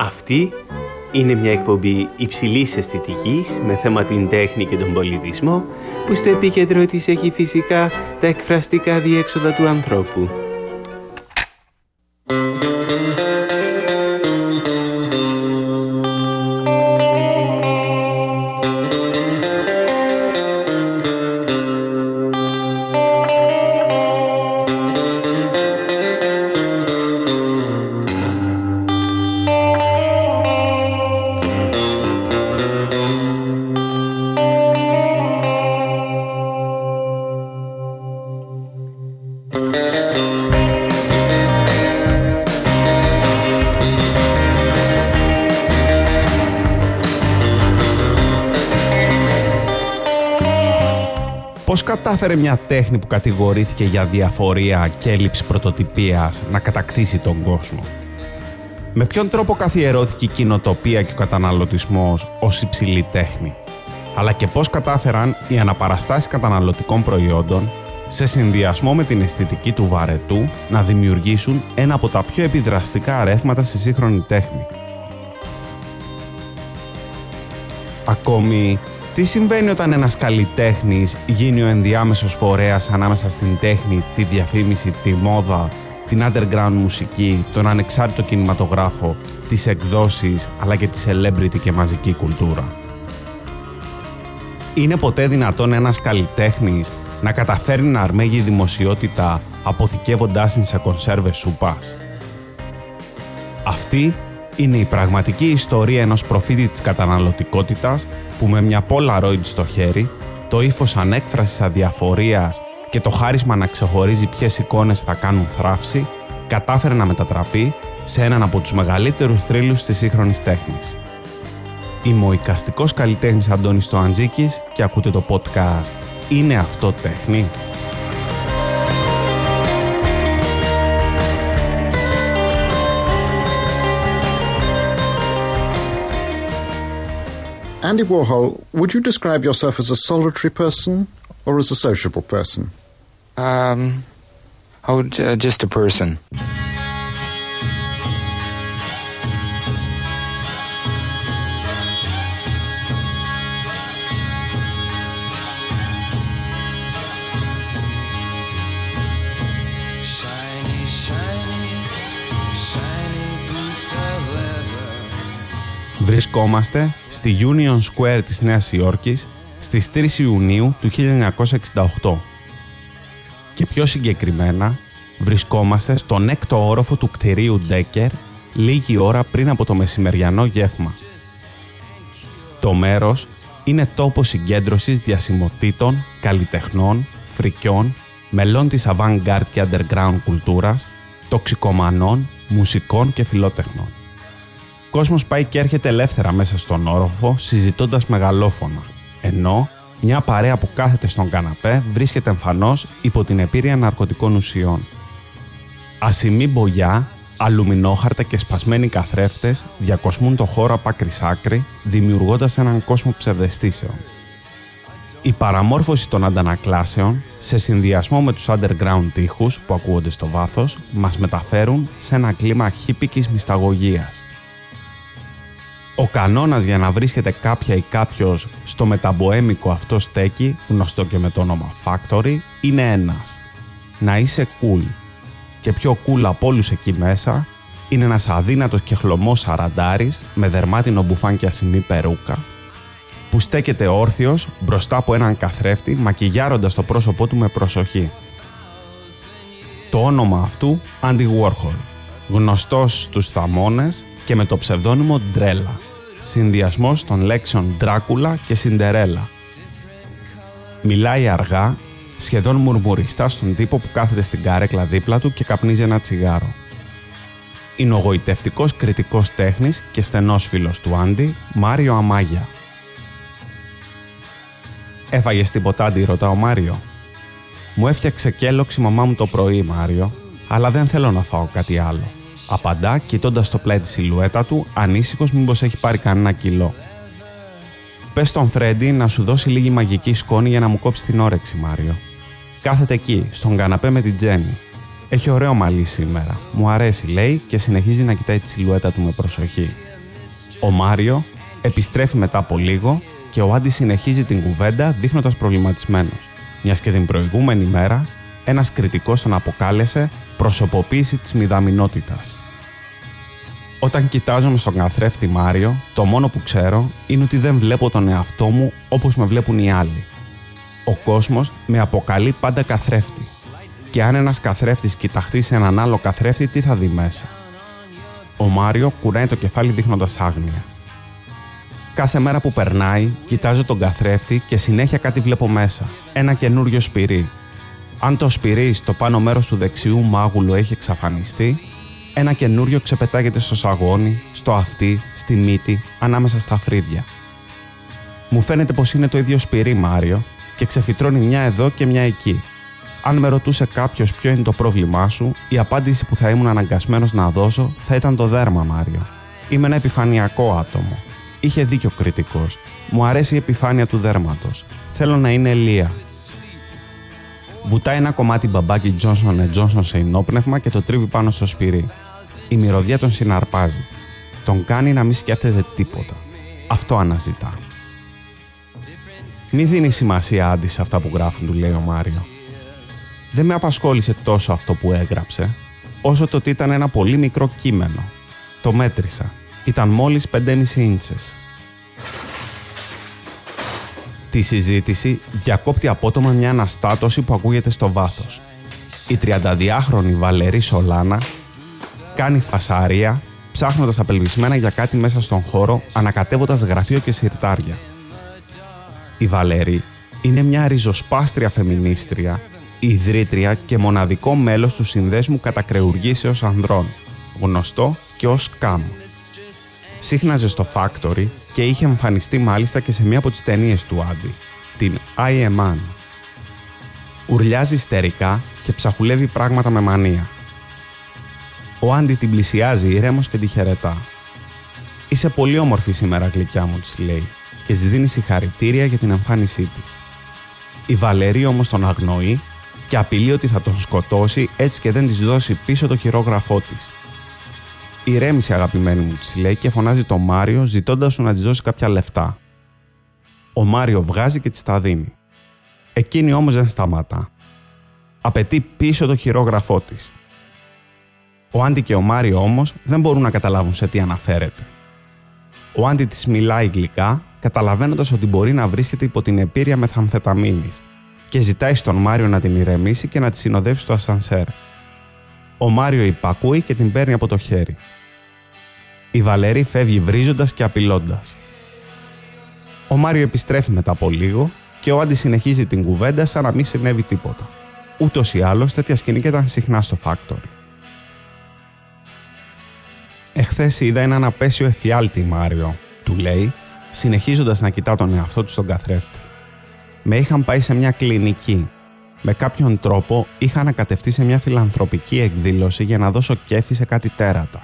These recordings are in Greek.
Αυτή είναι μια εκπομπή υψηλής αισθητικής με θέμα την τέχνη και τον πολιτισμό που στο επίκεντρο της έχει φυσικά τα εκφραστικά διέξοδα του ανθρώπου. Κατάφερε μια τέχνη που κατηγορήθηκε για διαφορία και έλλειψη πρωτοτυπίας να κατακτήσει τον κόσμο. Με ποιον τρόπο καθιερώθηκε η κοινοτοπία και ο καταναλωτισμός ως υψηλή τέχνη, αλλά και πώς κατάφεραν οι αναπαραστάσεις καταναλωτικών προϊόντων σε συνδυασμό με την αισθητική του βαρετού να δημιουργήσουν ένα από τα πιο επιδραστικά ρεύματα στη σύγχρονη τέχνη; Ακόμη, τι συμβαίνει όταν ένας καλλιτέχνης γίνει ο ενδιάμεσος φορέας ανάμεσα στην τέχνη, τη διαφήμιση, τη μόδα, την underground μουσική, τον ανεξάρτητο κινηματογράφο, τις εκδόσεις αλλά και τη celebrity και μαζική κουλτούρα; Είναι ποτέ δυνατόν ένας καλλιτέχνης να καταφέρει να αρμέγει δημοσιότητα αποθηκεύοντάς την σε κονσέρβες σούπας; Αυτή είναι η πραγματική ιστορία ενός προφήτη της καταναλωτικότητας που με μια Polaroid στο χέρι, το ύφος ανέκφρασης αδιαφορίας και το χάρισμα να ξεχωρίζει ποιες εικόνες θα κάνουν θράψη, κατάφερε να μετατραπεί σε έναν από τους μεγαλύτερους θρύλους της σύγχρονης τέχνης. Είμαι ο οικαστικός καλλιτέχνης Αντώνης Τοαντζίκης και ακούτε το podcast «Είναι αυτό τέχνη» Andy Warhol, would you describe yourself as a solitary person or as a sociable person? Um, would uh, just a person. Βρισκόμαστε στη Union Square της Νέας Υόρκης στις 3 Ιουνίου του 1968. Και πιο συγκεκριμένα, βρισκόμαστε στον έκτο όροφο του κτηρίου Ντέκερ λίγη ώρα πριν από το μεσημεριανό γεύμα. Το μέρος είναι τόπο συγκέντρωσης διασημοτήτων, καλλιτεχνών, φρικιών, μελών της avant-garde και underground κουλτούρας, τοξικομανών, μουσικών και φιλότεχνων κόσμος πάει και έρχεται ελεύθερα μέσα στον όροφο, συζητώντας μεγαλόφωνα. Ενώ μια παρέα που κάθεται στον καναπέ βρίσκεται εμφανώς υπό την επίρρεια ναρκωτικών ουσιών. Ασημή μπογιά, αλουμινόχαρτα και σπασμένοι καθρέφτες διακοσμούν το χώρο από άκρη άκρη, δημιουργώντας έναν κόσμο ψευδεστήσεων. Η παραμόρφωση των αντανακλάσεων, σε συνδυασμό με τους underground τείχους που ακούγονται στο βάθος, μας μεταφέρουν σε ένα κλίμα χύπικης μυσταγωγίας. Ο κανόνας για να βρίσκεται κάποια ή κάποιος στο μεταμποέμικο αυτό στέκι, γνωστό και με το όνομα Factory, είναι ένας. Να είσαι cool. Και πιο cool από όλους εκεί μέσα είναι ένας αδύνατος και χλωμός σαραντάρης με δερμάτινο μπουφάν και ασημή περούκα, που στέκεται όρθιος μπροστά από έναν καθρέφτη μακιγιάροντας το πρόσωπό του με προσοχή. Το όνομα αυτού Andy Warhol, γνωστός στους θαμώνες και με το ψευδόνυμο Ντρέλα συνδυασμός των λέξεων Ντράκουλα και Σιντερέλα. Μιλάει αργά, σχεδόν μουρμουριστά στον τύπο που κάθεται στην καρέκλα δίπλα του και καπνίζει ένα τσιγάρο. Είναι ο γοητευτικός κριτικός τέχνης και στενός φίλος του Άντι, Μάριο Αμάγια. Έφαγες τίποτα Άντι, ρωτά ο Μάριο. Μου έφτιαξε κέλοξη μαμά μου το πρωί, Μάριο, αλλά δεν θέλω να φάω κάτι άλλο. Απαντά κοιτώντας το πλάι της σιλουέτα του, ανήσυχος μήπως έχει πάρει κανένα κιλό. Πες στον Φρέντι να σου δώσει λίγη μαγική σκόνη για να μου κόψει την όρεξη, Μάριο. Κάθεται εκεί, στον καναπέ με την Τζέννη. Έχει ωραίο μαλλί σήμερα. Μου αρέσει, λέει και συνεχίζει να κοιτάει τη σιλουέτα του με προσοχή. Ο Μάριο επιστρέφει μετά από λίγο και ο Άντι συνεχίζει την κουβέντα δείχνοντας προβληματισμένος, μιας και την προηγούμενη μέρα ένας κριτικός τον αποκάλεσε προσωποποίηση της μηδαμινότητας. Όταν κοιτάζομαι στον καθρέφτη Μάριο, το μόνο που ξέρω είναι ότι δεν βλέπω τον εαυτό μου όπως με βλέπουν οι άλλοι. Ο κόσμος με αποκαλεί πάντα καθρέφτη. Και αν ένας καθρέφτης κοιταχτεί σε έναν άλλο καθρέφτη, τι θα δει μέσα; Ο Μάριο κουράει το κεφάλι δείχνοντας άγνοια. Κάθε μέρα που περνάει, κοιτάζω τον καθρέφτη και συνέχεια κάτι βλέπω μέσα. Ένα καινούριο σπυρί. Αν το σπυρί στο πάνω μέρος του δεξιού μάγουλου έχει εξαφανιστεί, ένα καινούριο ξεπετάγεται στο σαγόνι, στο αυτί, στη μύτη, ανάμεσα στα φρύδια. Μου φαίνεται πως είναι το ίδιο σπυρί Μάριο και ξεφυτρώνει μια εδώ και μια εκεί. Αν με ρωτούσε κάποιος ποιο είναι το πρόβλημά σου, η απάντηση που θα ήμουν αναγκασμένος να δώσω θα ήταν το δέρμα, Μάριο. Είμαι ένα επιφανειακό άτομο. Είχε δίκιο ο κριτικός. Μου αρέσει η επιφάνεια του δέρματος. Θέλω να είναι ελεία. Βουτάει ένα κομμάτι μπαμπάκι Johnson Johnson σε ενόπνευμα και το τρίβει πάνω στο σπυρί. Η μυρωδιά τον συναρπάζει. Τον κάνει να μην σκέφτεται τίποτα. Αυτό αναζητά. Μη δίνει σημασία άντι σε αυτά που γράφουν, του λέει ο Μάριο. Δεν με απασχόλησε τόσο αυτό που έγραψε, όσο το ότι ήταν ένα πολύ μικρό κείμενο. Το μέτρησα. Ήταν μόλις 5,5 ίντσες. Τη συζήτηση διακόπτει απότομα μια αναστάτωση που ακούγεται στο βάθος. Η 32χρονη Βαλερή Σολάνα κάνει φασαρία ψάχνοντας απελπισμένα για κάτι μέσα στον χώρο, ανακατεύοντας γραφείο και συρτάρια. Η Βαλερή είναι μια ριζοσπάστρια φεμινίστρια, ιδρύτρια και μοναδικό μέλος του συνδέσμου κατακρεουργήσεως ανδρών, γνωστό και ως ΚΑΜ. Σύχναζε στο Factory και είχε εμφανιστεί μάλιστα και σε μία από τις ταινίες του Άντι, την I Am Man. Ουρλιάζει ιστερικά και ψαχουλεύει πράγματα με μανία. Ο Άντι την πλησιάζει ήρεμος και τη χαιρετά. «Είσαι πολύ όμορφη σήμερα, γλυκιά μου», της λέει και της δίνει συγχαρητήρια για την εμφάνισή της. Η Βαλερή όμως τον αγνοεί και απειλεί ότι θα τον σκοτώσει έτσι και δεν της δώσει πίσω το χειρόγραφό της. Ηρέμησε αγαπημένη μου, της λέει και φωνάζει τον Μάριο ζητώντας σου να της δώσει κάποια λεφτά. Ο Μάριο βγάζει και της τα δίνει. Εκείνη όμως δεν σταματά. Απαιτεί πίσω το χειρόγραφό της. Ο Άντι και ο Μάριο όμως δεν μπορούν να καταλάβουν σε τι αναφέρεται. Ο Άντι της μιλάει γλυκά, καταλαβαίνοντας ότι μπορεί να βρίσκεται υπό την επίρρεια μεθαμφεταμίνης και ζητάει στον Μάριο να την ηρεμήσει και να τη συνοδεύσει στο ασανσέρ. Ο Μάριο υπακούει και την παίρνει από το χέρι. Η Βαλερή φεύγει βρίζοντας και απειλώντας. Ο Μάριο επιστρέφει μετά από λίγο και ο Άντι συνεχίζει την κουβέντα σαν να μην συνέβη τίποτα. Ούτως ή άλλως τέτοια σκηνή ήταν συχνά στο Factory. Εχθές είδα έναν απέσιο εφιάλτη, Μάριο, του λέει, συνεχίζοντας να κοιτά τον εαυτό του στον καθρέφτη. Με είχαν πάει σε μια κλινική με κάποιον τρόπο είχα ανακατευτεί σε μια φιλανθρωπική εκδήλωση για να δώσω κέφι σε κάτι τέρατα.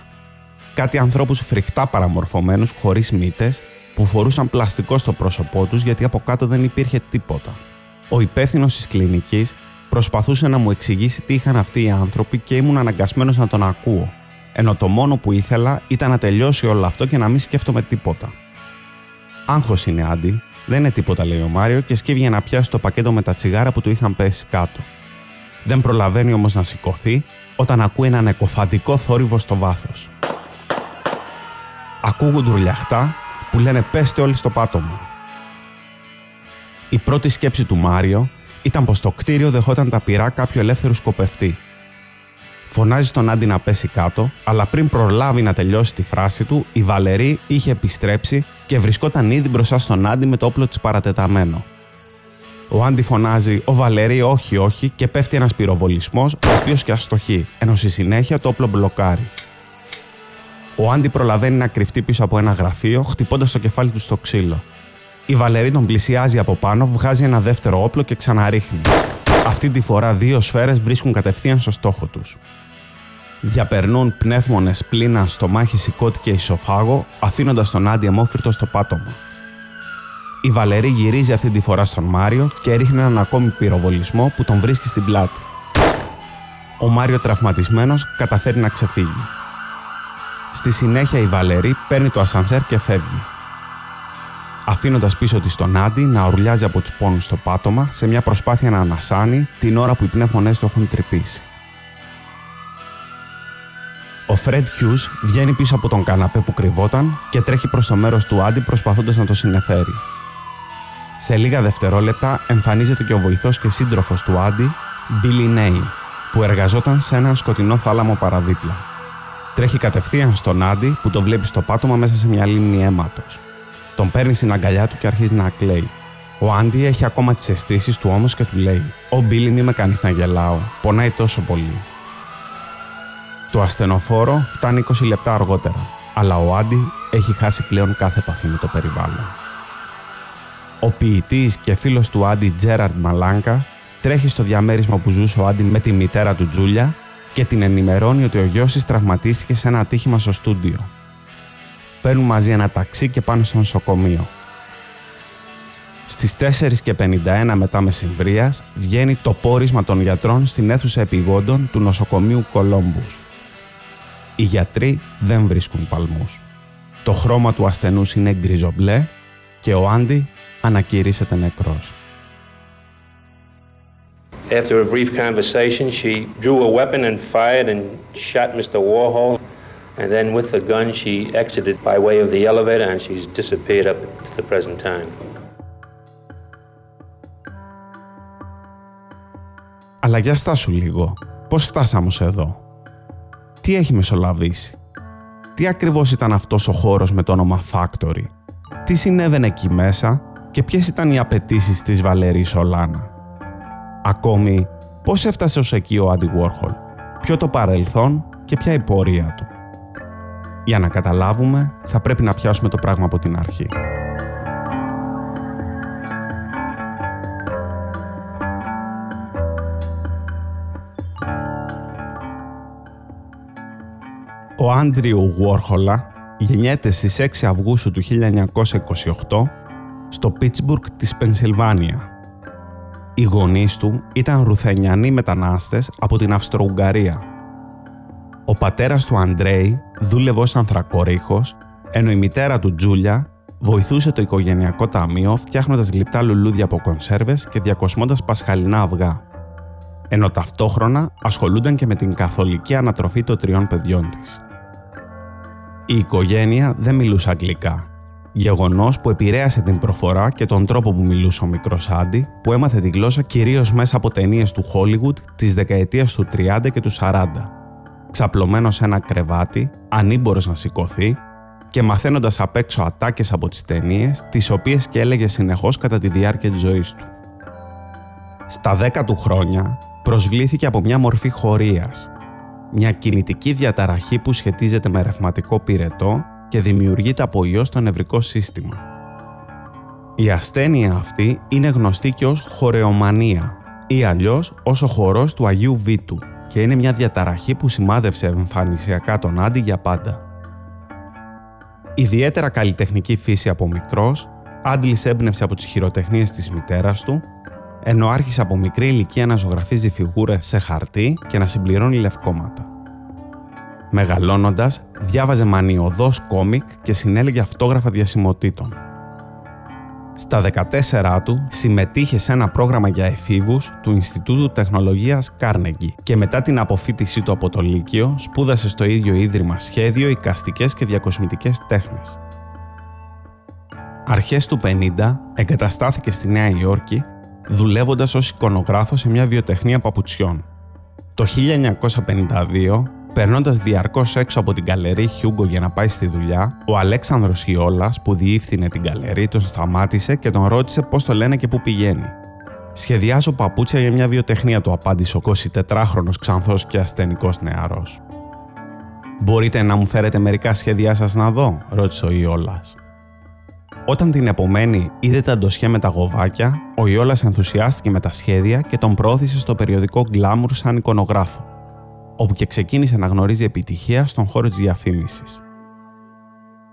Κάτι ανθρώπους φρικτά παραμορφωμένους χωρίς μύτες που φορούσαν πλαστικό στο πρόσωπό τους γιατί από κάτω δεν υπήρχε τίποτα. Ο υπεύθυνος της κλινικής προσπαθούσε να μου εξηγήσει τι είχαν αυτοί οι άνθρωποι και ήμουν αναγκασμένος να τον ακούω, ενώ το μόνο που ήθελα ήταν να τελειώσει όλο αυτό και να μην σκέφτομαι τίποτα. Άγχος είναι άντι, δεν είναι τίποτα, λέει ο Μάριο και σκύβει για να πιάσει το πακέτο με τα τσιγάρα που του είχαν πέσει κάτω. Δεν προλαβαίνει όμως να σηκωθεί όταν ακούει έναν εκοφαντικό θόρυβο στο βάθος. Ακούγονται ουρλιαχτά που λένε πέστε όλοι στο πάτωμα. Η πρώτη σκέψη του Μάριο ήταν πως το κτίριο δεχόταν τα πυρά κάποιου ελεύθερου σκοπευτή Φωνάζει στον Άντι να πέσει κάτω, αλλά πριν προλάβει να τελειώσει τη φράση του, η Βαλερή είχε επιστρέψει και βρισκόταν ήδη μπροστά στον Άντι με το όπλο της παρατεταμένο. Ο Άντι φωνάζει: Ο Βαλερή, όχι, όχι, και πέφτει ένας πυροβολισμός, ο οποίος και αστοχεί, ενώ στη συνέχεια το όπλο μπλοκάρει. Ο Άντι προλαβαίνει να κρυφτεί πίσω από ένα γραφείο, χτυπώντας το κεφάλι του στο ξύλο. Η Βαλερή τον πλησιάζει από πάνω, βγάζει ένα δεύτερο όπλο και ξαναρίχνει. Αυτή τη φορά δύο σφαίρες βρίσκουν κατευθείαν στο στόχο τους. Διαπερνούν πνεύμονες πλήνα στο μάχη σηκώτη και ισοφάγο, αφήνοντας τον Άντι αμόφυρτο στο πάτωμα. Η Βαλερή γυρίζει αυτή τη φορά στον Μάριο και ρίχνει έναν ακόμη πυροβολισμό που τον βρίσκει στην πλάτη. ο Μάριο τραυματισμένος καταφέρει να ξεφύγει. Στη συνέχεια η Βαλερή παίρνει το ασανσέρ και φεύγει. Αφήνοντας πίσω της τον Άντι να ορλιάζει από τους πόνους στο πάτωμα σε μια προσπάθεια να ανασάνει την ώρα που οι πνεύμονές του έχουν τρυπήσει. Ο Φρέντ Hughes βγαίνει πίσω από τον καναπέ που κρυβόταν και τρέχει προς το μέρος του Άντι προσπαθώντας να το συνεφέρει. Σε λίγα δευτερόλεπτα εμφανίζεται και ο βοηθός και σύντροφος του Άντι, Billy Nane, που εργαζόταν σε έναν σκοτεινό θάλαμο παραδίπλα. Τρέχει κατευθείαν στον Άντι που το βλέπει στο πάτωμα μέσα σε μια λίμνη αίματος. Τον παίρνει στην αγκαλιά του και αρχίζει να κλαίει. Ο Άντι έχει ακόμα τις αισθήσεις του όμως και του λέει: Ο Μπίλι, μη με κάνεις να γελάω. Πονάει τόσο πολύ. Το ασθενοφόρο φτάνει 20 λεπτά αργότερα, αλλά ο Άντι έχει χάσει πλέον κάθε επαφή με το περιβάλλον. Ο ποιητής και φίλος του Άντι Τζέραρντ Μαλάνκα τρέχει στο διαμέρισμα που ζούσε ο Άντι με τη μητέρα του Τζούλια και την ενημερώνει ότι ο γιος της τραυματίστηκε σε ένα ατύχημα στο στούντιο. Παίρνουν μαζί ένα ταξί και πάνε στο νοσοκομείο. Στις 4.51 μετά μεσημβρίας βγαίνει το πόρισμα των γιατρών στην αίθουσα επιγόντων του νοσοκομείου Κολόμπους. Οι γιατροί δεν βρίσκουν παλμούς. Το χρώμα του ασθενούς είναι γκριζομπλέ και ο Άντι ανακηρύσσεται νεκρός. After a brief conversation, she drew a weapon and fired and shot Mr. Warhol. And then with the gun, she exited by way of the elevator and she's disappeared up to the present time. Αλλά για στάσου λίγο. Πώς φτάσαμε ως εδώ. Τι έχει μεσολαβήσει; Τι ακριβώς ήταν αυτός ο χώρος με το όνομα Factory; Τι συνέβαινε εκεί μέσα; Και ποιες ήταν οι απαιτήσεις της Βαλερής Σολάνα. Ακόμη, πώς έφτασε ως εκεί ο Άντι Warhol, ποιο το παρελθόν και ποια η πορεία του; Για να καταλάβουμε, θα πρέπει να πιάσουμε το πράγμα από την αρχή. Ο Άντριου Γουόρχολα γεννιέται στις 6 Αυγούστου του 1928 στο Πίτσμπουργκ της Πενσιλβάνια οι γονείς του ήταν ρουθενιανοί μετανάστες από την Αυστρο-Ουγγαρία. Ο πατέρας του Αντρέη δούλευε ως ανθρακορίχος, ενώ η μητέρα του Τζούλια βοηθούσε το οικογενειακό ταμείο φτιάχνοντας γλυπτά λουλούδια από κονσέρβες και διακοσμώντας πασχαλινά αυγά. Ενώ ταυτόχρονα ασχολούνταν και με την καθολική ανατροφή των τριών παιδιών της. Η οικογένεια δεν μιλούσε αγγλικά Γεγονός που επηρέασε την προφορά και τον τρόπο που μιλούσε ο μικρός Άντι, που έμαθε τη γλώσσα κυρίως μέσα από ταινίες του Hollywood της δεκαετίας του 30 και του 40. Ξαπλωμένος σε ένα κρεβάτι, ανήμπορος να σηκωθεί και μαθαίνοντας απ' έξω ατάκες από τις ταινίες, τις οποίες και έλεγε συνεχώς κατά τη διάρκεια της ζωής του. Στα 10 του χρόνια προσβλήθηκε από μια μορφή χωρίας, μια κινητική διαταραχή που σχετίζεται με ρευματικό πυρετό και δημιουργείται από ιός στο νευρικό σύστημα. Η ασθένεια αυτή είναι γνωστή και ως χορεομανία ή αλλιώς ως ο χορός του Αγίου Βίτου και είναι μια διαταραχή που σημάδευσε εμφανισιακά τον Άντι για πάντα. Ιδιαίτερα καλλιτεχνική φύση από μικρός, άντλησε έμπνευση από τις χειροτεχνίες της μητέρας του, ενώ άρχισε από μικρή ηλικία να ζωγραφίζει φιγούρες σε χαρτί και να συμπληρώνει λευκόματα. Μεγαλώνοντας, διάβαζε μανιωδώς κόμικ και συνέλεγε αυτόγραφα διασημοτήτων. Στα 14 του συμμετείχε σε ένα πρόγραμμα για εφήβους του Ινστιτούτου Τεχνολογίας Κάρνεγκη και μετά την αποφύτισή του από το Λύκειο σπούδασε στο ίδιο ίδρυμα σχέδιο, οικαστικές και διακοσμητικές τέχνες. Αρχές του 50 εγκαταστάθηκε στη Νέα Υόρκη δουλεύοντας ως εικονογράφος σε μια βιοτεχνία παπουτσιών. Το 1952 Περνώντας διαρκώς έξω από την καλερί Χιούγκο για να πάει στη δουλειά, ο Αλέξανδρος Ιόλας, που διεύθυνε την καλερί, τον σταμάτησε και τον ρώτησε πώς το λένε και πού πηγαίνει. Σχεδιάζω παπούτσια για μια βιοτεχνία, του απάντησε ο 24χρονο ξανθός και ασθενικός νεαρός. Μπορείτε να μου φέρετε μερικά σχέδιά σας να δω, ρώτησε ο Ιόλας. Όταν την επομένη είδε τα ντοσιέ με τα γοβάκια, ο Ιόλας ενθουσιάστηκε με τα σχέδια και τον πρόθεσε στο περιοδικό Glamour σαν εικονογράφο όπου και ξεκίνησε να γνωρίζει επιτυχία στον χώρο της διαφήμισης.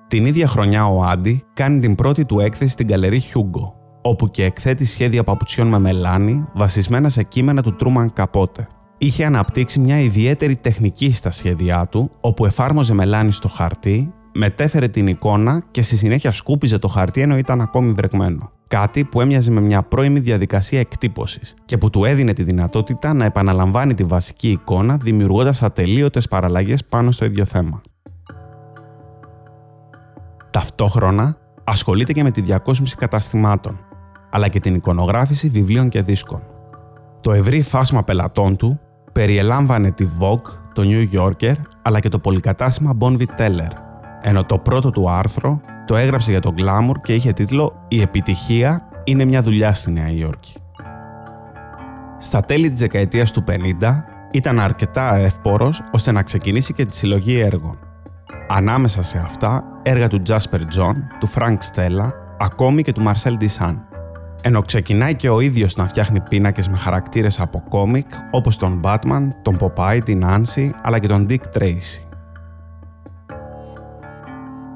Την ίδια χρονιά ο Άντι κάνει την πρώτη του έκθεση στην καλερί Hugo, όπου και εκθέτει σχέδια παπουτσιών με μελάνι βασισμένα σε κείμενα του Τρούμαν Καπότε. είχε αναπτύξει μια ιδιαίτερη τεχνική στα σχέδιά του, όπου εφάρμοζε μελάνι στο χαρτί, μετέφερε την εικόνα και στη συνέχεια σκούπιζε το χαρτί ενώ ήταν ακόμη βρεγμένο. Κάτι που έμοιαζε με μια πρώιμη διαδικασία εκτύπωσης και που του έδινε τη δυνατότητα να επαναλαμβάνει τη βασική εικόνα δημιουργώντας ατελείωτες παραλλαγές πάνω στο ίδιο θέμα. Ταυτόχρονα, ασχολείται και με τη διακόσμηση καταστημάτων, αλλά και την εικονογράφηση βιβλίων και δίσκων. Το ευρύ φάσμα πελατών του περιελάμβανε τη Vogue, το New Yorker, αλλά και το πολυκατάστημα Bonvie Teller, ενώ το πρώτο του άρθρο το έγραψε για τον Glamour και είχε τίτλο «Η επιτυχία είναι μια δουλειά στη Νέα Υόρκη». Στα τέλη της δεκαετίας του 50 ήταν αρκετά εύπορος ώστε να ξεκινήσει και τη συλλογή έργων. Ανάμεσα σε αυτά, έργα του Jasper John, του Frank Stella, ακόμη και του Marcel Duchamp. Ενώ ξεκινάει και ο ίδιος να φτιάχνει πίνακες με χαρακτήρες από κόμικ όπως τον Batman, τον Popeye, την Nancy αλλά και τον Dick Tracy.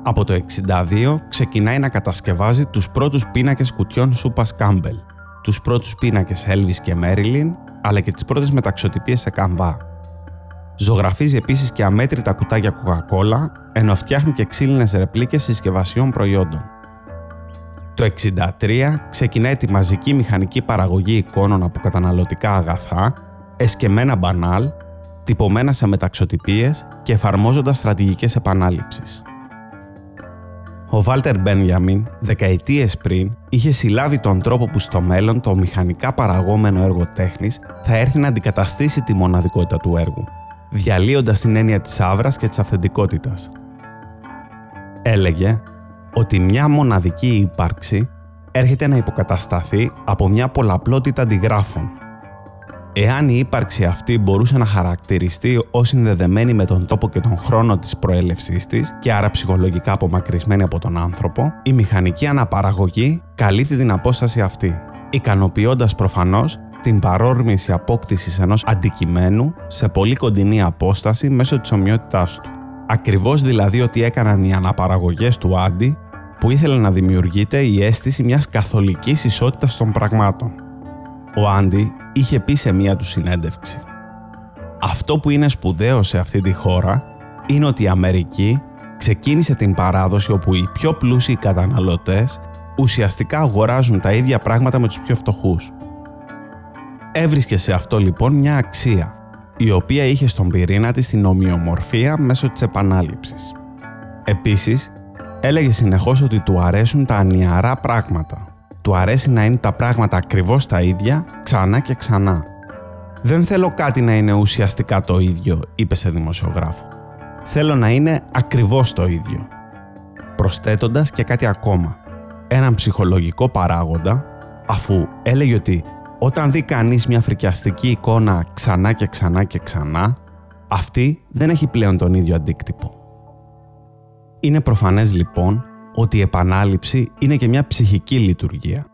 Από το 62 ξεκινάει να κατασκευάζει τους πρώτους πίνακες κουτιών Σούπας Κάμπελ, τους πρώτους πίνακες Elvis και Marilyn, αλλά και τις πρώτες μεταξωτυπίες σε καμβά. Ζωγραφίζει επίσης και αμέτρητα κουτάκια Coca-Cola, ενώ φτιάχνει και ξύλινες ρεπλίκες συσκευασιών προϊόντων. Το 63 ξεκινάει τη μαζική μηχανική παραγωγή εικόνων από καταναλωτικά αγαθά, εσκεμμένα μπανάλ, τυπωμένα σε μεταξωτυπίες και εφαρμόζοντας στρατηγικές επανάληψης. Ο Βάλτερ Μπένιαμιν, δεκαετίες πριν, είχε συλλάβει τον τρόπο που στο μέλλον το μηχανικά παραγόμενο έργο τέχνης θα έρθει να αντικαταστήσει τη μοναδικότητα του έργου, διαλύοντας την έννοια της άβρας και της αυθεντικότητας. Έλεγε ότι μια μοναδική ύπαρξη έρχεται να υποκατασταθεί από μια πολλαπλότητα αντιγράφων Εάν η ύπαρξη αυτή μπορούσε να χαρακτηριστεί ως συνδεδεμένη με τον τόπο και τον χρόνο της προέλευσής της και άρα ψυχολογικά απομακρυσμένη από τον άνθρωπο, η μηχανική αναπαραγωγή καλύπτει την απόσταση αυτή, ικανοποιώντας προφανώς την παρόρμηση απόκτησης ενός αντικειμένου σε πολύ κοντινή απόσταση μέσω της ομοιότητάς του. Ακριβώς δηλαδή ότι έκαναν οι αναπαραγωγές του Άντι που ήθελε να δημιουργείται η αίσθηση μιας καθολικής ισότητας των πραγμάτων. Ο Άντι είχε πει σε μία του συνέντευξη. Αυτό που είναι σπουδαίο σε αυτή τη χώρα είναι ότι η Αμερική ξεκίνησε την παράδοση όπου οι πιο πλούσιοι καταναλωτές ουσιαστικά αγοράζουν τα ίδια πράγματα με τους πιο φτωχούς. Έβρισκε σε αυτό λοιπόν μια αξία, η οποία είχε στον πυρήνα της την ομοιομορφία μέσω της επανάληψης. Επίσης, έλεγε συνεχώς ότι του αρέσουν τα ανιαρά πράγματα, του αρέσει να είναι τα πράγματα ακριβώς τα ίδια, ξανά και ξανά. «Δεν θέλω κάτι να είναι ουσιαστικά το ίδιο», είπε σε δημοσιογράφο. «Θέλω να είναι ακριβώς το ίδιο». Προσθέτοντας και κάτι ακόμα. Έναν ψυχολογικό παράγοντα, αφού έλεγε ότι όταν δει κανείς μια φρικιαστική εικόνα ξανά και ξανά και ξανά, αυτή δεν έχει πλέον τον ίδιο αντίκτυπο. Είναι προφανές λοιπόν ότι η επανάληψη είναι και μια ψυχική λειτουργία.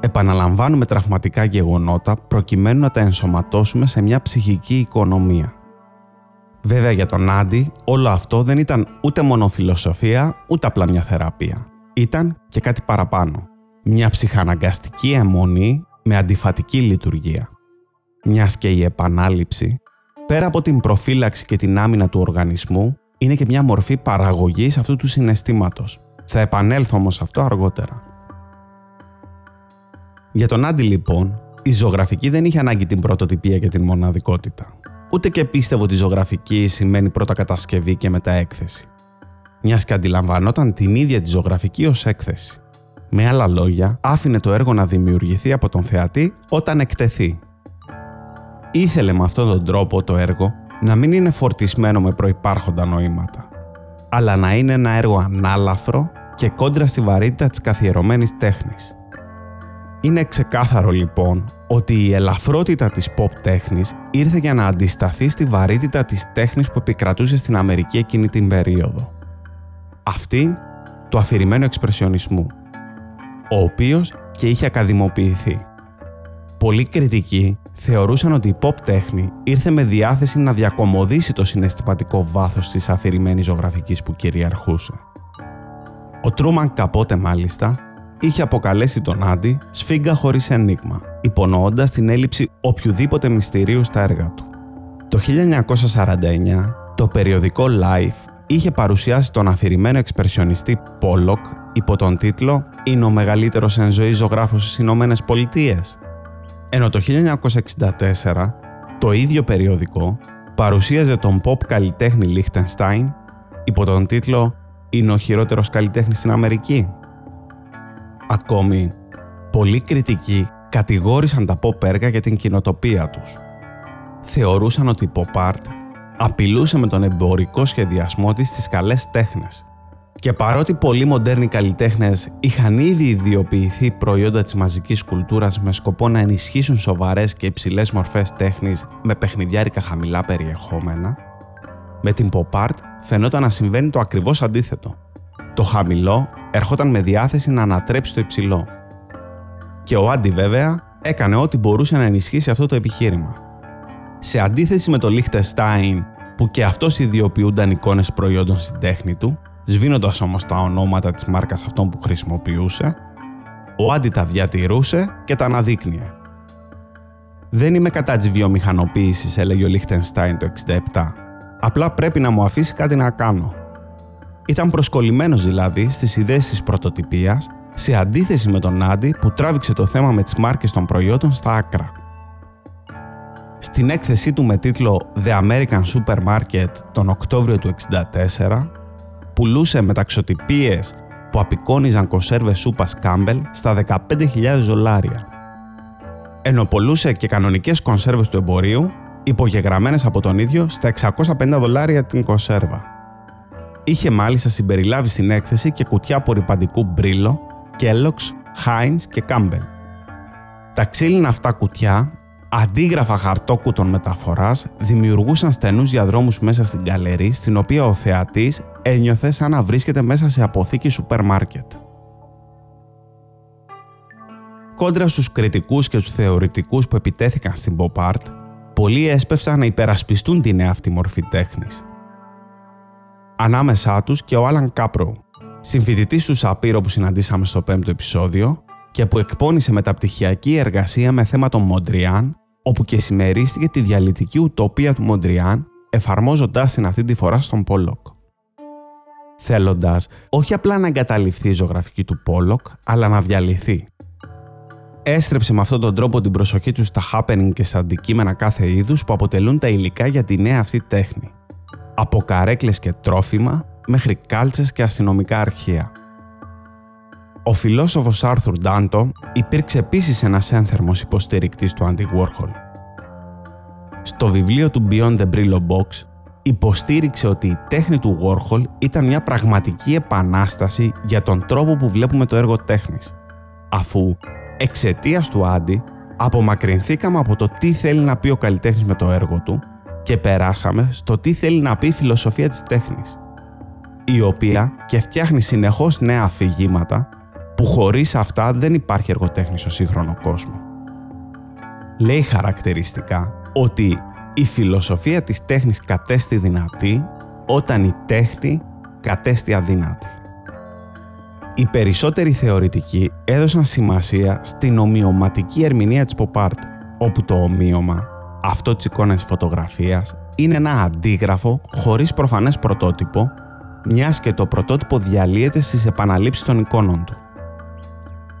Επαναλαμβάνουμε τραυματικά γεγονότα προκειμένου να τα ενσωματώσουμε σε μια ψυχική οικονομία. Βέβαια για τον Άντι όλο αυτό δεν ήταν ούτε μόνο φιλοσοφία ούτε απλά μια θεραπεία. Ήταν και κάτι παραπάνω. Μια ψυχαναγκαστική αιμονή με αντιφατική λειτουργία. Μιας και η επανάληψη, πέρα από την προφύλαξη και την άμυνα του οργανισμού, είναι και μια μορφή παραγωγής αυτού του συναισθήματος, θα επανέλθω όμως αυτό αργότερα. Για τον Άντι λοιπόν, η ζωγραφική δεν είχε ανάγκη την πρωτοτυπία και την μοναδικότητα. Ούτε και πίστευε ότι η ζωγραφική σημαίνει πρώτα κατασκευή και μετά έκθεση. Μιας και αντιλαμβανόταν την ίδια τη ζωγραφική ως έκθεση. Με άλλα λόγια, άφηνε το έργο να δημιουργηθεί από τον θεατή όταν εκτεθεί. Ήθελε με αυτόν τον τρόπο το έργο να μην είναι φορτισμένο με προϋπάρχοντα νοήματα, αλλά να είναι ένα έργο ανάλαφρο και κόντρα στη βαρύτητα της καθιερωμένης τέχνης. Είναι ξεκάθαρο λοιπόν ότι η ελαφρότητα της pop τέχνης ήρθε για να αντισταθεί στη βαρύτητα της τέχνης που επικρατούσε στην Αμερική εκείνη την περίοδο. Αυτή του αφηρημένου εξπρεσιονισμού, ο οποίος και είχε ακαδημοποιηθεί. Πολλοί κριτικοί θεωρούσαν ότι η pop τέχνη ήρθε με διάθεση να διακομωδήσει το συναισθηματικό βάθος της αφηρημένης ζωγραφικής που κυριαρχούσε. Ο Τρούμαν Καπότε μάλιστα είχε αποκαλέσει τον Άντι σφίγγα χωρίς ενίγμα, υπονοώντας την έλλειψη οποιοδήποτε μυστηρίου στα έργα του. Το 1949, το περιοδικό Life είχε παρουσιάσει τον αφηρημένο εξπερσιονιστή Πόλοκ υπό τον τίτλο «Είναι ο μεγαλύτερος εν ζωή ζωγράφος στις Ηνωμένες Πολιτείες». Ενώ το 1964, το ίδιο περιοδικό παρουσίαζε τον pop καλλιτέχνη Λίχτενστάιν υπό τον τίτλο «Είναι ο χειρότερος καλλιτέχνης στην Αμερική». Ακόμη, πολλοί κριτικοί κατηγόρησαν τα pop έργα για την κοινοτοπία τους. Θεωρούσαν ότι η pop art απειλούσε με τον εμπορικό σχεδιασμό της στις καλές τέχνες. Και παρότι πολλοί μοντέρνοι καλλιτέχνες είχαν ήδη ιδιοποιηθεί προϊόντα της μαζικής κουλτούρας με σκοπό να ενισχύσουν σοβαρές και υψηλές μορφές τέχνης με παιχνιδιάρικα χαμηλά περιεχόμενα, με την pop art φαινόταν να συμβαίνει το ακριβώς αντίθετο. Το χαμηλό ερχόταν με διάθεση να ανατρέψει το υψηλό. Και ο Άντι βέβαια έκανε ό,τι μπορούσε να ενισχύσει αυτό το επιχείρημα. Σε αντίθεση με το Liechtenstein που και αυτός ιδιοποιούνταν εικόνες προϊόντων στην τέχνη του, σβήνοντας όμως τα ονόματα της μάρκας αυτών που χρησιμοποιούσε, ο Άντι τα διατηρούσε και τα αναδείκνυε. «Δεν είμαι κατά της βιομηχανοποίησης», έλεγε ο Λίχτενστάιν το 67. «Απλά πρέπει να μου αφήσει κάτι να κάνω». Ήταν προσκολλημένος δηλαδή στις ιδέες της πρωτοτυπίας, σε αντίθεση με τον Άντι που τράβηξε το θέμα με τις μάρκες των προϊόντων στα άκρα. Στην έκθεσή του με τίτλο The American Supermarket τον Οκτώβριο του 1964, πουλούσε μεταξωτυπίες που απεικόνιζαν κονσέρβες σούπας Campbell στα 15.000 δολάρια. Ενώ πουλούσε και κανονικές κονσέρβες του εμπορίου, υπογεγραμμένες από τον ίδιο στα 650 δολάρια την κονσέρβα. Είχε μάλιστα συμπεριλάβει στην έκθεση και κουτιά απορριπαντικού μπρίλο, Kellogg's, Heinz και Campbell. Τα ξύλινα αυτά κουτιά Αντίγραφα χαρτόκουτων μεταφοράς δημιουργούσαν στενούς διαδρόμους μέσα στην καλερί, στην οποία ο θεατής ένιωθε σαν να βρίσκεται μέσα σε αποθήκη σούπερ μάρκετ. Κόντρα στους κριτικούς και τους θεωρητικούς που επιτέθηκαν στην pop art, πολλοί έσπευσαν να υπερασπιστούν την νέα αυτή μορφή τέχνης. Ανάμεσά τους και ο Άλαν Κάπρο, συμφοιτητής του Σαπίρο που συναντήσαμε στο πέμπτο επεισόδιο και που εκπόνησε μεταπτυχιακή εργασία με θέμα τον Μοντριάν όπου και συμμερίστηκε τη διαλυτική ουτοπία του Μοντριάν, εφαρμόζοντάς την αυτή τη φορά στον Πόλοκ. Θέλοντας όχι απλά να εγκαταλειφθεί η ζωγραφική του Πόλοκ, αλλά να διαλυθεί. Έστρεψε με αυτόν τον τρόπο την προσοχή τους στα happening και στα αντικείμενα κάθε είδους που αποτελούν τα υλικά για τη νέα αυτή τέχνη. Από καρέκλες και τρόφιμα μέχρι κάλτσες και αστυνομικά αρχεία. Ο φιλόσοφος Άρθουρ Ντάντο υπήρξε επίσης ένας ένθερμος υποστηρικτής του Andy Warhol. Στο βιβλίο του Beyond the Brillo Box υποστήριξε ότι η τέχνη του Warhol ήταν μια πραγματική επανάσταση για τον τρόπο που βλέπουμε το έργο τέχνης, αφού εξαιτίας του Άντι απομακρυνθήκαμε από το τι θέλει να πει ο καλλιτέχνης με το έργο του και περάσαμε στο τι θέλει να πει η φιλοσοφία της τέχνης, η οποία και φτιάχνει συνεχώς νέα αφηγήματα που χωρίς αυτά δεν υπάρχει εργοτέχνης στο σύγχρονο κόσμο. Λέει χαρακτηριστικά ότι η φιλοσοφία της τέχνης κατέστη δυνατή όταν η τέχνη κατέστη αδύνατη. Οι περισσότεροι θεωρητικοί έδωσαν σημασία στην ομοιωματική ερμηνεία της pop art, όπου το ομοίωμα, αυτό της εικόνας φωτογραφίας, είναι ένα αντίγραφο χωρίς προφανές πρωτότυπο, μιας και το πρωτότυπο διαλύεται στις επαναλήψεις των εικόνων του.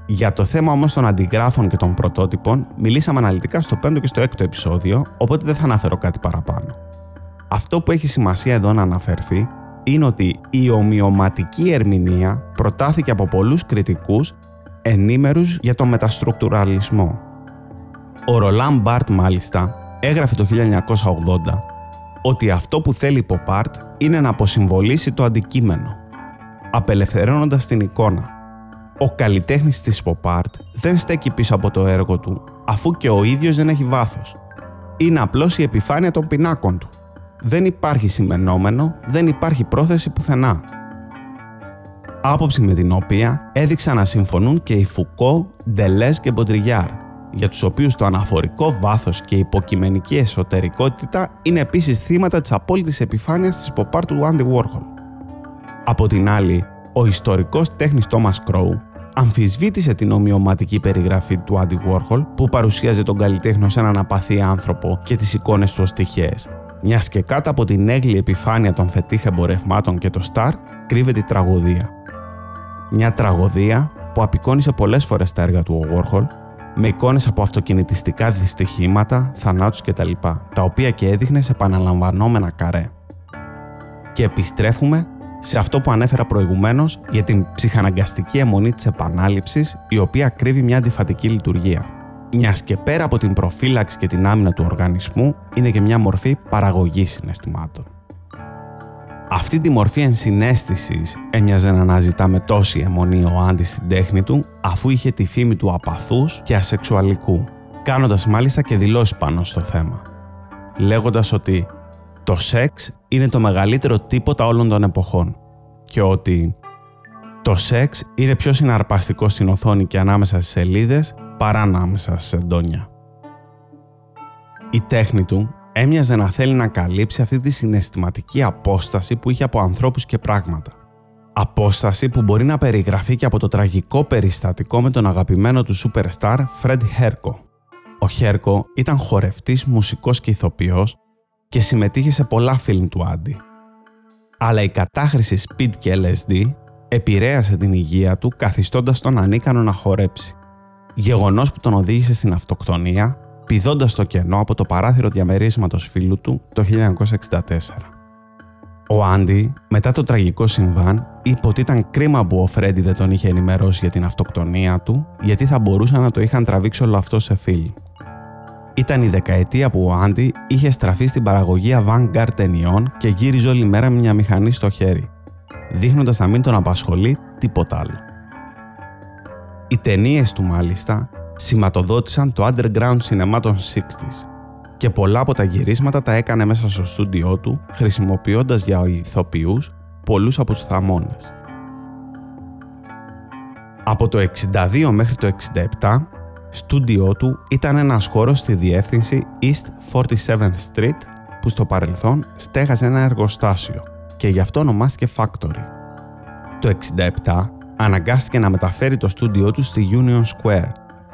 Για το θέμα όμως των αντιγράφων και των πρωτότυπων μιλήσαμε αναλυτικά στο 5ο και στο 6ο επεισόδιο, οπότε δεν θα αναφέρω κάτι παραπάνω. Αυτό που έχει σημασία εδώ να αναφερθεί είναι ότι η ομοιωματική ερμηνεία προτάθηκε από πολλούς κριτικούς ενήμερους για τον μεταστρουκτουραλισμό. Ο Ρολάν Μπάρτ μάλιστα έγραφε το 1980 ότι αυτό που θέλει η Pop είναι να αποσυμβολήσει το αντικείμενο, απελευθερώνοντας την εικόνα ο καλλιτέχνης της pop art δεν στέκει πίσω από το έργο του, αφού και ο ίδιος δεν έχει βάθος. Είναι απλώς η επιφάνεια των πινάκων του. Δεν υπάρχει σημενόμενο, δεν υπάρχει πρόθεση πουθενά. Άποψη με την οποία έδειξαν να συμφωνούν και οι Φουκώ, Ντελές και Μποντριγιάρ, για τους οποίους το αναφορικό βάθος και η υποκειμενική εσωτερικότητα είναι επίσης θύματα της απόλυτης επιφάνειας της pop art του Andy Warhol. Από την άλλη, ο ιστορικός τέχνης Thomas Crow αμφισβήτησε την ομοιωματική περιγραφή του Άντι Warhol που παρουσίαζε τον καλλιτέχνη ως έναν απαθή άνθρωπο και τις εικόνες του ως τυχαίες, Μιας και κάτω από την έγκλη επιφάνεια των φετίχ εμπορευμάτων και το Star κρύβεται η τραγωδία. Μια τραγωδία που απεικόνισε πολλές φορές τα έργα του ο Warhol με εικόνες από αυτοκινητιστικά δυστυχήματα, θανάτους κτλ. τα οποία και έδειχνε σε επαναλαμβανόμενα καρέ. Και επιστρέφουμε σε αυτό που ανέφερα προηγουμένως για την ψυχαναγκαστική αιμονή της επανάληψης η οποία κρύβει μια αντιφατική λειτουργία. Μιας και πέρα από την προφύλαξη και την άμυνα του οργανισμού είναι και μια μορφή παραγωγής συναισθημάτων. Αυτή τη μορφή ενσυναίσθησης έμοιαζε να αναζητά με τόση αιμονή ο Άντι στην τέχνη του, αφού είχε τη φήμη του απαθούς και ασεξουαλικού, κάνοντας μάλιστα και δηλώσεις πάνω στο θέμα. Λέγοντας ότι το σεξ είναι το μεγαλύτερο τίποτα όλων των εποχών και ότι το σεξ είναι πιο συναρπαστικό στην οθόνη και ανάμεσα στις σελίδες παρά ανάμεσα στις εντόνια. Η τέχνη του έμοιαζε να θέλει να καλύψει αυτή τη συναισθηματική απόσταση που είχε από ανθρώπους και πράγματα. Απόσταση που μπορεί να περιγραφεί και από το τραγικό περιστατικό με τον αγαπημένο του superstar Fred Herko. Ο Herko ήταν χορευτής, μουσικός και ηθοποιός και συμμετείχε σε πολλά φιλμ του Άντι. Αλλά η κατάχρηση speed και LSD επηρέασε την υγεία του καθιστώντας τον ανίκανο να χορέψει. Γεγονός που τον οδήγησε στην αυτοκτονία πηδώντας το κενό από το παράθυρο διαμερίσματος φίλου του το 1964. Ο Άντι, μετά το τραγικό συμβάν, είπε ότι ήταν κρίμα που ο Φρέντι δεν τον είχε ενημερώσει για την αυτοκτονία του, γιατί θα μπορούσαν να το είχαν τραβήξει όλο αυτό σε φίλ. Ήταν η δεκαετία που ο Άντι είχε στραφεί στην παραγωγή avant-garde ταινιών και γύριζε όλη μέρα με μια μηχανή στο χέρι, δείχνοντας να μην τον απασχολεί τίποτα άλλο. Οι ταινίες του μάλιστα σηματοδότησαν το underground σινεμά των 60s και πολλά από τα γυρίσματα τα έκανε μέσα στο στούντιό του χρησιμοποιώντας για ηθοποιούς πολλούς από τους θαμώνες. Από το 62 μέχρι το 67, στούντιό του ήταν ένας χώρος στη διεύθυνση East 47th Street που στο παρελθόν στέγαζε ένα εργοστάσιο και γι' αυτό ονομάστηκε Factory. Το 67 αναγκάστηκε να μεταφέρει το στούντιό του στη Union Square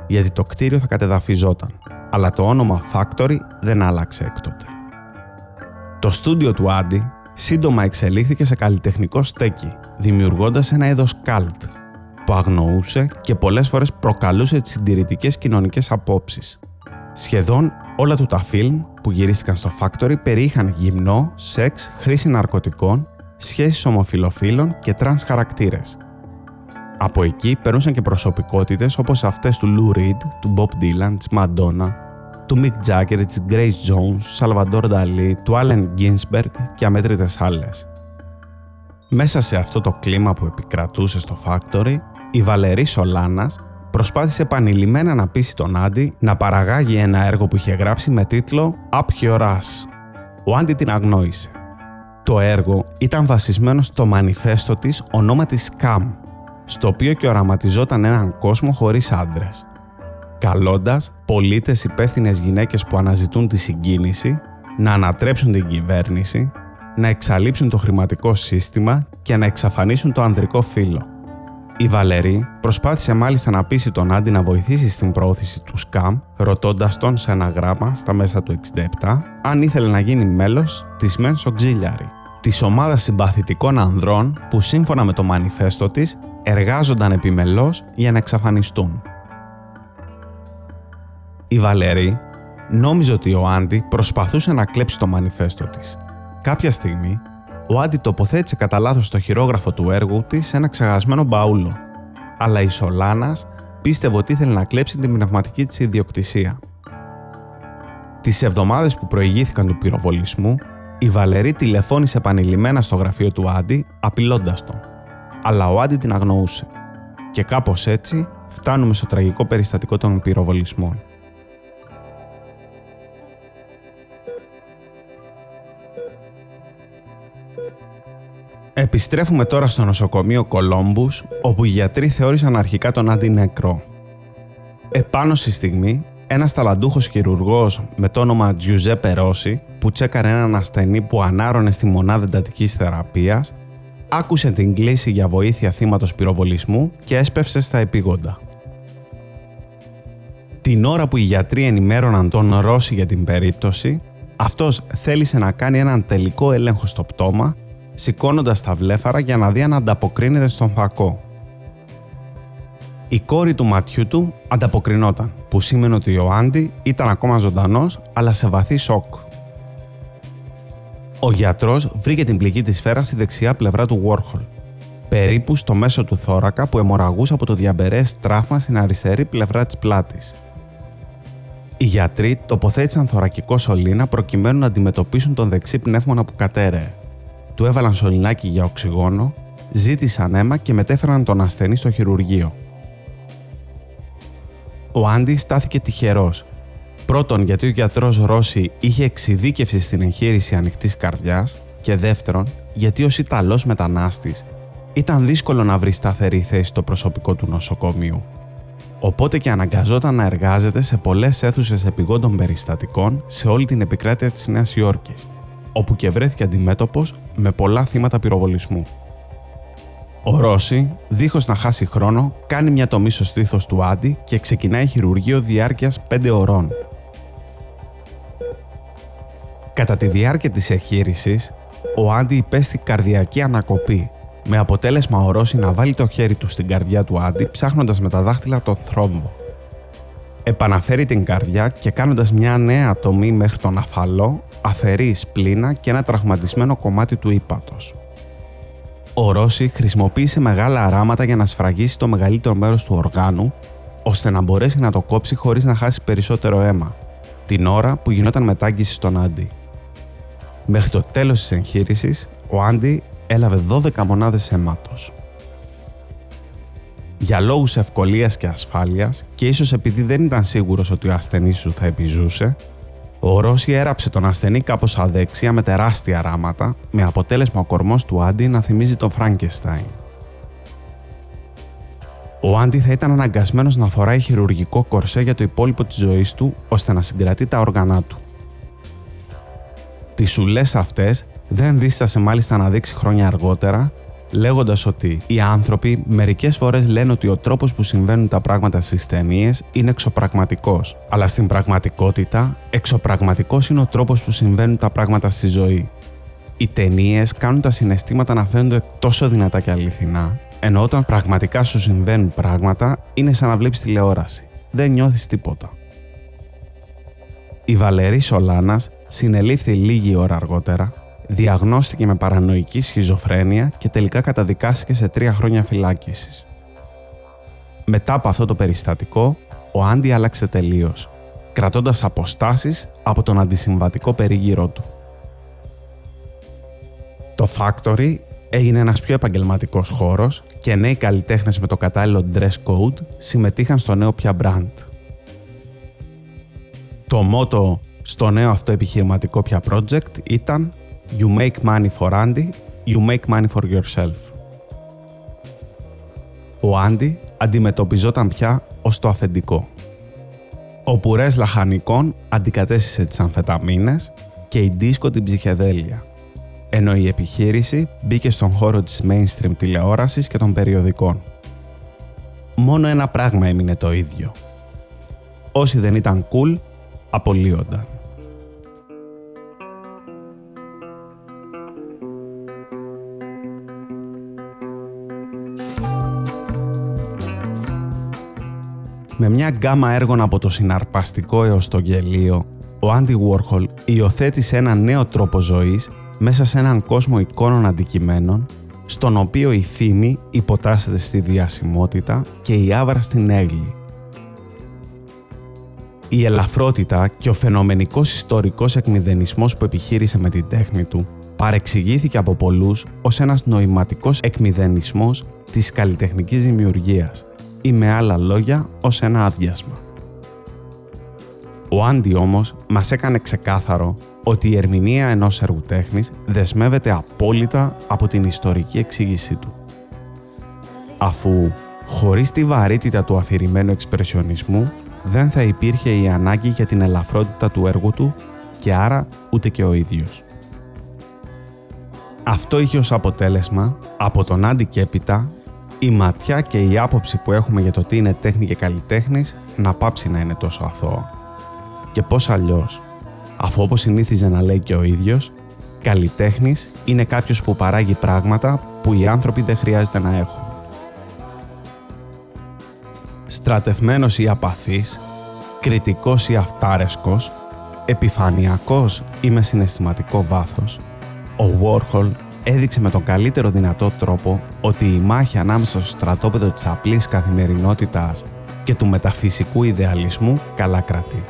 γιατί το κτίριο θα κατεδαφιζόταν, αλλά το όνομα Factory δεν άλλαξε έκτοτε. Το στούντιο του Άντι σύντομα εξελίχθηκε σε καλλιτεχνικό στέκι, δημιουργώντας ένα είδος καλτ, που αγνοούσε και πολλές φορές προκαλούσε τις συντηρητικές κοινωνικές απόψεις. Σχεδόν όλα του τα φιλμ που γυρίστηκαν στο Factory περιείχαν γυμνό, σεξ, χρήση ναρκωτικών, σχέσεις ομοφυλοφίλων και τρανς χαρακτήρες, από εκεί περνούσαν και προσωπικότητες όπως αυτές του Lou Reed, του Bob Dylan, της Madonna, του Mick Jagger, της Grace Jones, του Salvador Dali, του Allen Ginsberg και αμέτρητες άλλες. Μέσα σε αυτό το κλίμα που επικρατούσε στο Factory, η Βάλερι Σολάνας προσπάθησε επανειλημμένα να πείσει τον Άντι να παραγάγει ένα έργο που είχε γράψει με τίτλο Up Your Ass. Ο Άντι την αγνόησε. Το έργο ήταν βασισμένο στο μανιφέστο της ονόματι Scam, στο οποίο και οραματιζόταν έναν κόσμο χωρίς άντρες. Καλώντας πολίτες υπεύθυνες γυναίκες που αναζητούν τη συγκίνηση, να ανατρέψουν την κυβέρνηση, να εξαλείψουν το χρηματικό σύστημα και να εξαφανίσουν το ανδρικό φύλλο. Η Βαλερή προσπάθησε μάλιστα να πείσει τον Άντι να βοηθήσει στην πρόθεση του ΣΚΑΜ, ρωτώντας τον σε ένα γράμμα στα μέσα του 67 αν ήθελε να γίνει μέλος της Men's Auxiliary, της ομάδας συμπαθητικών ανδρών που σύμφωνα με το μανιφέστο της εργάζονταν επιμελώς για να εξαφανιστούν. Η Βαλέρη νόμιζε ότι ο Άντι προσπαθούσε να κλέψει το μανιφέστο της. Κάποια στιγμή, ο Άντι τοποθέτησε κατά λάθος το χειρόγραφο του έργου της σε ένα ξεχασμένο μπαούλο, αλλά η Σολάνας πίστευε ότι ήθελε να κλέψει την πνευματική της ιδιοκτησία. Τις εβδομάδες που προηγήθηκαν του πυροβολισμού, η Βαλερή τηλεφώνησε επανειλημμένα στο γραφείο του Άντι, απειλώντας τον αλλά ο Άντι την αγνοούσε. Και κάπως έτσι φτάνουμε στο τραγικό περιστατικό των πυροβολισμών. Επιστρέφουμε τώρα στο νοσοκομείο Κολόμπους, όπου οι γιατροί θεώρησαν αρχικά τον Άντι νεκρό. Επάνω στη στιγμή, ένας ταλαντούχος χειρουργός με το όνομα Τζιουζέ Ρώση, που τσέκαρε έναν ασθενή που ανάρωνε στη μονάδα εντατικής θεραπείας, άκουσε την κλίση για βοήθεια θύματος πυροβολισμού και έσπευσε στα επίγοντα. Την ώρα που οι γιατροί ενημέρωναν τον Ρώση για την περίπτωση, αυτός θέλησε να κάνει έναν τελικό έλεγχο στο πτώμα, σηκώνοντας τα βλέφαρα για να δει αν ανταποκρίνεται στον φακό. Η κόρη του ματιού του ανταποκρινόταν, που σήμαινε ότι ο Άντι ήταν ακόμα ζωντανός, αλλά σε βαθύ σοκ. Ο γιατρός βρήκε την πληγή της σφαίρας στη δεξιά πλευρά του Warhol, περίπου στο μέσο του θώρακα που αιμορραγούσε από το διαμπερές τράφμα στην αριστερή πλευρά της πλάτης. Οι γιατροί τοποθέτησαν θωρακικό σωλήνα προκειμένου να αντιμετωπίσουν τον δεξί πνεύμονα που κατέρεε. Του έβαλαν σωληνάκι για οξυγόνο, ζήτησαν αίμα και μετέφεραν τον ασθενή στο χειρουργείο. Ο Άντι στάθηκε τυχερός. Πρώτον, γιατί ο γιατρός Ρώση είχε εξειδίκευση στην εγχείρηση ανοιχτής καρδιάς, και δεύτερον, γιατί ως Ιταλός μετανάστης ήταν δύσκολο να βρει σταθερή θέση στο προσωπικό του νοσοκομείου. Οπότε και αναγκαζόταν να εργάζεται σε πολλές αίθουσες επιγόντων περιστατικών σε όλη την επικράτεια της Νέας Υόρκης, όπου και βρέθηκε αντιμέτωπος με πολλά θύματα πυροβολισμού. Ο Ρώση, δίχως να χάσει χρόνο, κάνει μια τομή στο στήθος του Άντι και ξεκινάει χειρουργείο διάρκειας 5 ωρών. Κατά τη διάρκεια της εγχείρησης, ο Άντι υπέστη καρδιακή ανακοπή, με αποτέλεσμα ο Ρώση να βάλει το χέρι του στην καρδιά του Άντι ψάχνοντας με τα δάχτυλα το θρόμβο. Επαναφέρει την καρδιά και κάνοντας μια νέα τομή μέχρι τον αφαλό, αφαιρεί σπλήνα και ένα τραυματισμένο κομμάτι του ύπατος. Ο Ρώση χρησιμοποίησε μεγάλα αράματα για να σφραγίσει το μεγαλύτερο μέρος του οργάνου, ώστε να μπορέσει να το κόψει χωρίς να χάσει περισσότερο αίμα, την ώρα που γινόταν μετάγγιση στον Άντι. Μέχρι το τέλος της εγχείρησης, ο Άντι έλαβε 12 μονάδες αίματος. Για λόγους ευκολίας και ασφάλειας και ίσως επειδή δεν ήταν σίγουρος ότι ο ασθενής του θα επιζούσε, ο Ρώση έραψε τον ασθενή κάπως αδέξια με τεράστια ράματα, με αποτέλεσμα ο κορμός του Άντι να θυμίζει τον Φράγκεστάιν. Ο Άντι θα ήταν αναγκασμένος να φοράει χειρουργικό κορσέ για το υπόλοιπο της ζωής του ώστε να συγκρατεί τα όργανά του. Τι σουλέ αυτές δεν δίστασε μάλιστα να δείξει χρόνια αργότερα λέγοντας ότι οι άνθρωποι μερικές φορές λένε ότι ο τρόπος που συμβαίνουν τα πράγματα στις ταινίες είναι εξωπραγματικός. Αλλά στην πραγματικότητα, εξωπραγματικός είναι ο τρόπος που συμβαίνουν τα πράγματα στη ζωή. Οι ταινίες κάνουν τα συναισθήματα να φαίνονται τόσο δυνατά και αληθινά, ενώ όταν πραγματικά σου συμβαίνουν πράγματα είναι σαν να βλέπεις τηλεόραση. Δεν νιώθεις τίποτα. Η Βαλερή Σολάνας συνελήφθη λίγη ώρα αργότερα διαγνώστηκε με παρανοϊκή σχιζοφρένεια και τελικά καταδικάστηκε σε τρία χρόνια φυλάκισης. Μετά από αυτό το περιστατικό, ο Άντι άλλαξε τελείως, κρατώντας αποστάσεις από τον αντισυμβατικό περίγυρό του. Το Factory έγινε ένας πιο επαγγελματικός χώρος και νέοι καλλιτέχνες με το κατάλληλο dress code συμμετείχαν στο νέο πια brand. Το μότο στο νέο αυτό επιχειρηματικό πια project ήταν You make money for Andy, you make money for yourself. Ο Άντι αντιμετωπιζόταν πια ως το αφεντικό. Ο πουρές λαχανικών αντικατέστησε τις αμφεταμίνες και η δίσκο την ψυχεδέλεια, ενώ η επιχείρηση μπήκε στον χώρο της mainstream τηλεόρασης και των περιοδικών. Μόνο ένα πράγμα έμεινε το ίδιο. Όσοι δεν ήταν cool, απολύονταν. Με μια γκάμα έργων από το συναρπαστικό έως το γελίο, ο Άντι Warhol υιοθέτησε ένα νέο τρόπο ζωής μέσα σε έναν κόσμο εικόνων αντικειμένων, στον οποίο η φήμη υποτάσσεται στη διασημότητα και η άβρα στην έγκλη. Η ελαφρότητα και ο φαινομενικός ιστορικός εκμηδενισμός που επιχείρησε με την τέχνη του παρεξηγήθηκε από πολλούς ως ένας νοηματικός εκμηδενισμός της καλλιτεχνικής δημιουργίας ή με άλλα λόγια ως ένα άδειασμα. Ο Άντι όμως μας έκανε ξεκάθαρο ότι η ερμηνεία ενός έργου τέχνης δεσμεύεται απόλυτα από την ιστορική εξήγησή του. Αφού χωρίς τη βαρύτητα του αφηρημένου εξπρεσιονισμού δεν θα υπήρχε η ανάγκη για την ελαφρότητα του έργου του και άρα ούτε και ο ίδιος. Αυτό είχε ως αποτέλεσμα από τον Άντι και έπειτα η ματιά και η άποψη που έχουμε για το τι είναι τέχνη και καλλιτέχνης να πάψει να είναι τόσο αθώο. Και πώς αλλιώς. Αφού όπως συνήθιζε να λέει και ο ίδιος, καλλιτέχνης είναι κάποιος που παράγει πράγματα που οι άνθρωποι δεν χρειάζεται να έχουν. Στρατευμένος ή απαθής, κριτικός ή αυτάρεσκος, επιφανειακός ή με συναισθηματικό βάθος, ο Warhol έδειξε με τον καλύτερο δυνατό τρόπο ότι η μάχη ανάμεσα στο στρατόπεδο της απλής καθημερινότητας και του μεταφυσικού ιδεαλισμού καλά κρατεί.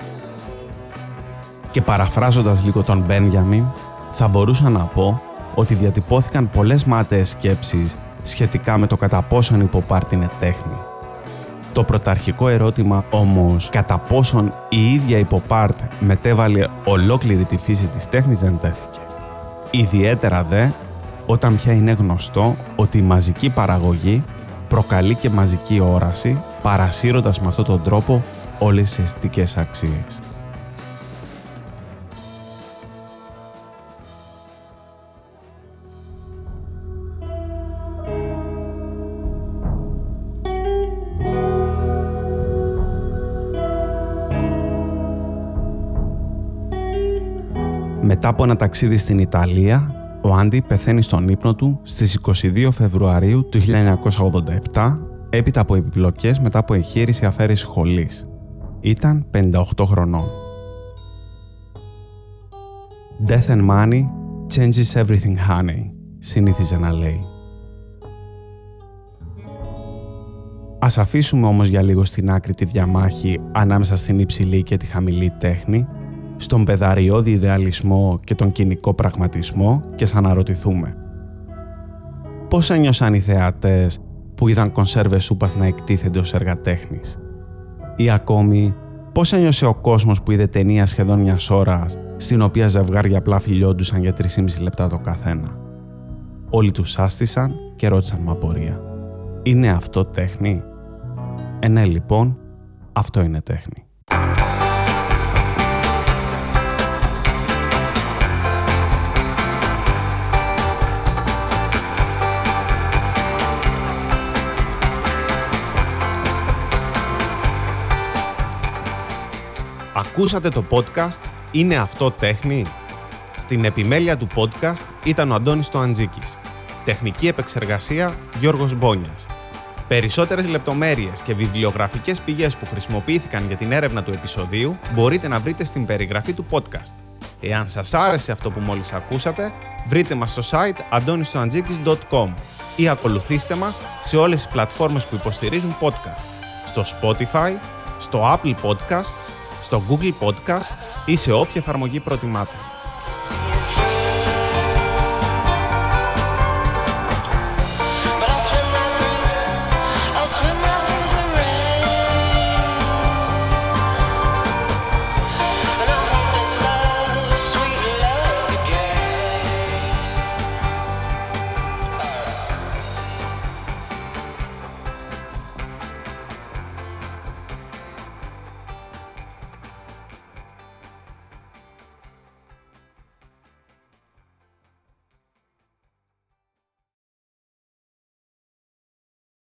Και παραφράζοντας λίγο τον Μπένιαμιν, θα μπορούσα να πω ότι διατυπώθηκαν πολλές μάταιες σκέψεις σχετικά με το κατά πόσον η pop είναι τέχνη. Το πρωταρχικό ερώτημα όμως κατά πόσον η ίδια η pop μετέβαλε ολόκληρη τη φύση της τέχνης δεν τέθηκε. Ιδιαίτερα δε όταν πια είναι γνωστό ότι η μαζική παραγωγή προκαλεί και μαζική όραση παρασύροντας με αυτόν τον τρόπο όλες τις αισθητικές αξίες. Μετά από ένα ταξίδι στην Ιταλία, ο Άντι πεθαίνει στον ύπνο του στις 22 Φεβρουαρίου του 1987, έπειτα από επιπλοκές μετά από εγχείρηση αφαίρεσης σχολής. Ήταν 58 χρονών. Death and money changes everything, honey, συνήθιζε να λέει. Ας αφήσουμε όμως για λίγο στην άκρη τη διαμάχη ανάμεσα στην υψηλή και τη χαμηλή τέχνη στον πεδαριώδη ιδεαλισμό και τον κοινικό πραγματισμό και θα αναρωτηθούμε. Πώς ένιωσαν οι θεατές που είδαν κονσέρβες σούπας να εκτίθενται ως έργα τέχνης. Ή ακόμη, πώς ένιωσε ο κόσμος που είδε ταινία σχεδόν μιας ώρας στην οποία ζευγάρια απλά φιλιόντουσαν για 3,5 λεπτά το καθένα; Όλοι τους άστησαν και ρώτησαν με απορία. Είναι αυτό τέχνη; Ε, ναι, λοιπόν, αυτό είναι τέχνη. Ακούσατε το podcast «Είναι αυτό τέχνη» Στην επιμέλεια του podcast ήταν ο Αντώνης Τοαντζίκης. Τεχνική επεξεργασία Γιώργος Μπόνιας. Περισσότερες λεπτομέρειες και βιβλιογραφικές πηγές που χρησιμοποιήθηκαν για την έρευνα του επεισοδίου μπορείτε να βρείτε στην περιγραφή του podcast. Εάν σας άρεσε αυτό που μόλις ακούσατε, βρείτε μας στο site antonistoantζίκης.com ή ακολουθήστε μας σε όλες τις πλατφόρμες που υποστηρίζουν podcast, στο Spotify, στο Apple Podcasts στο Google Podcasts ή σε όποια εφαρμογή προτιμάτε.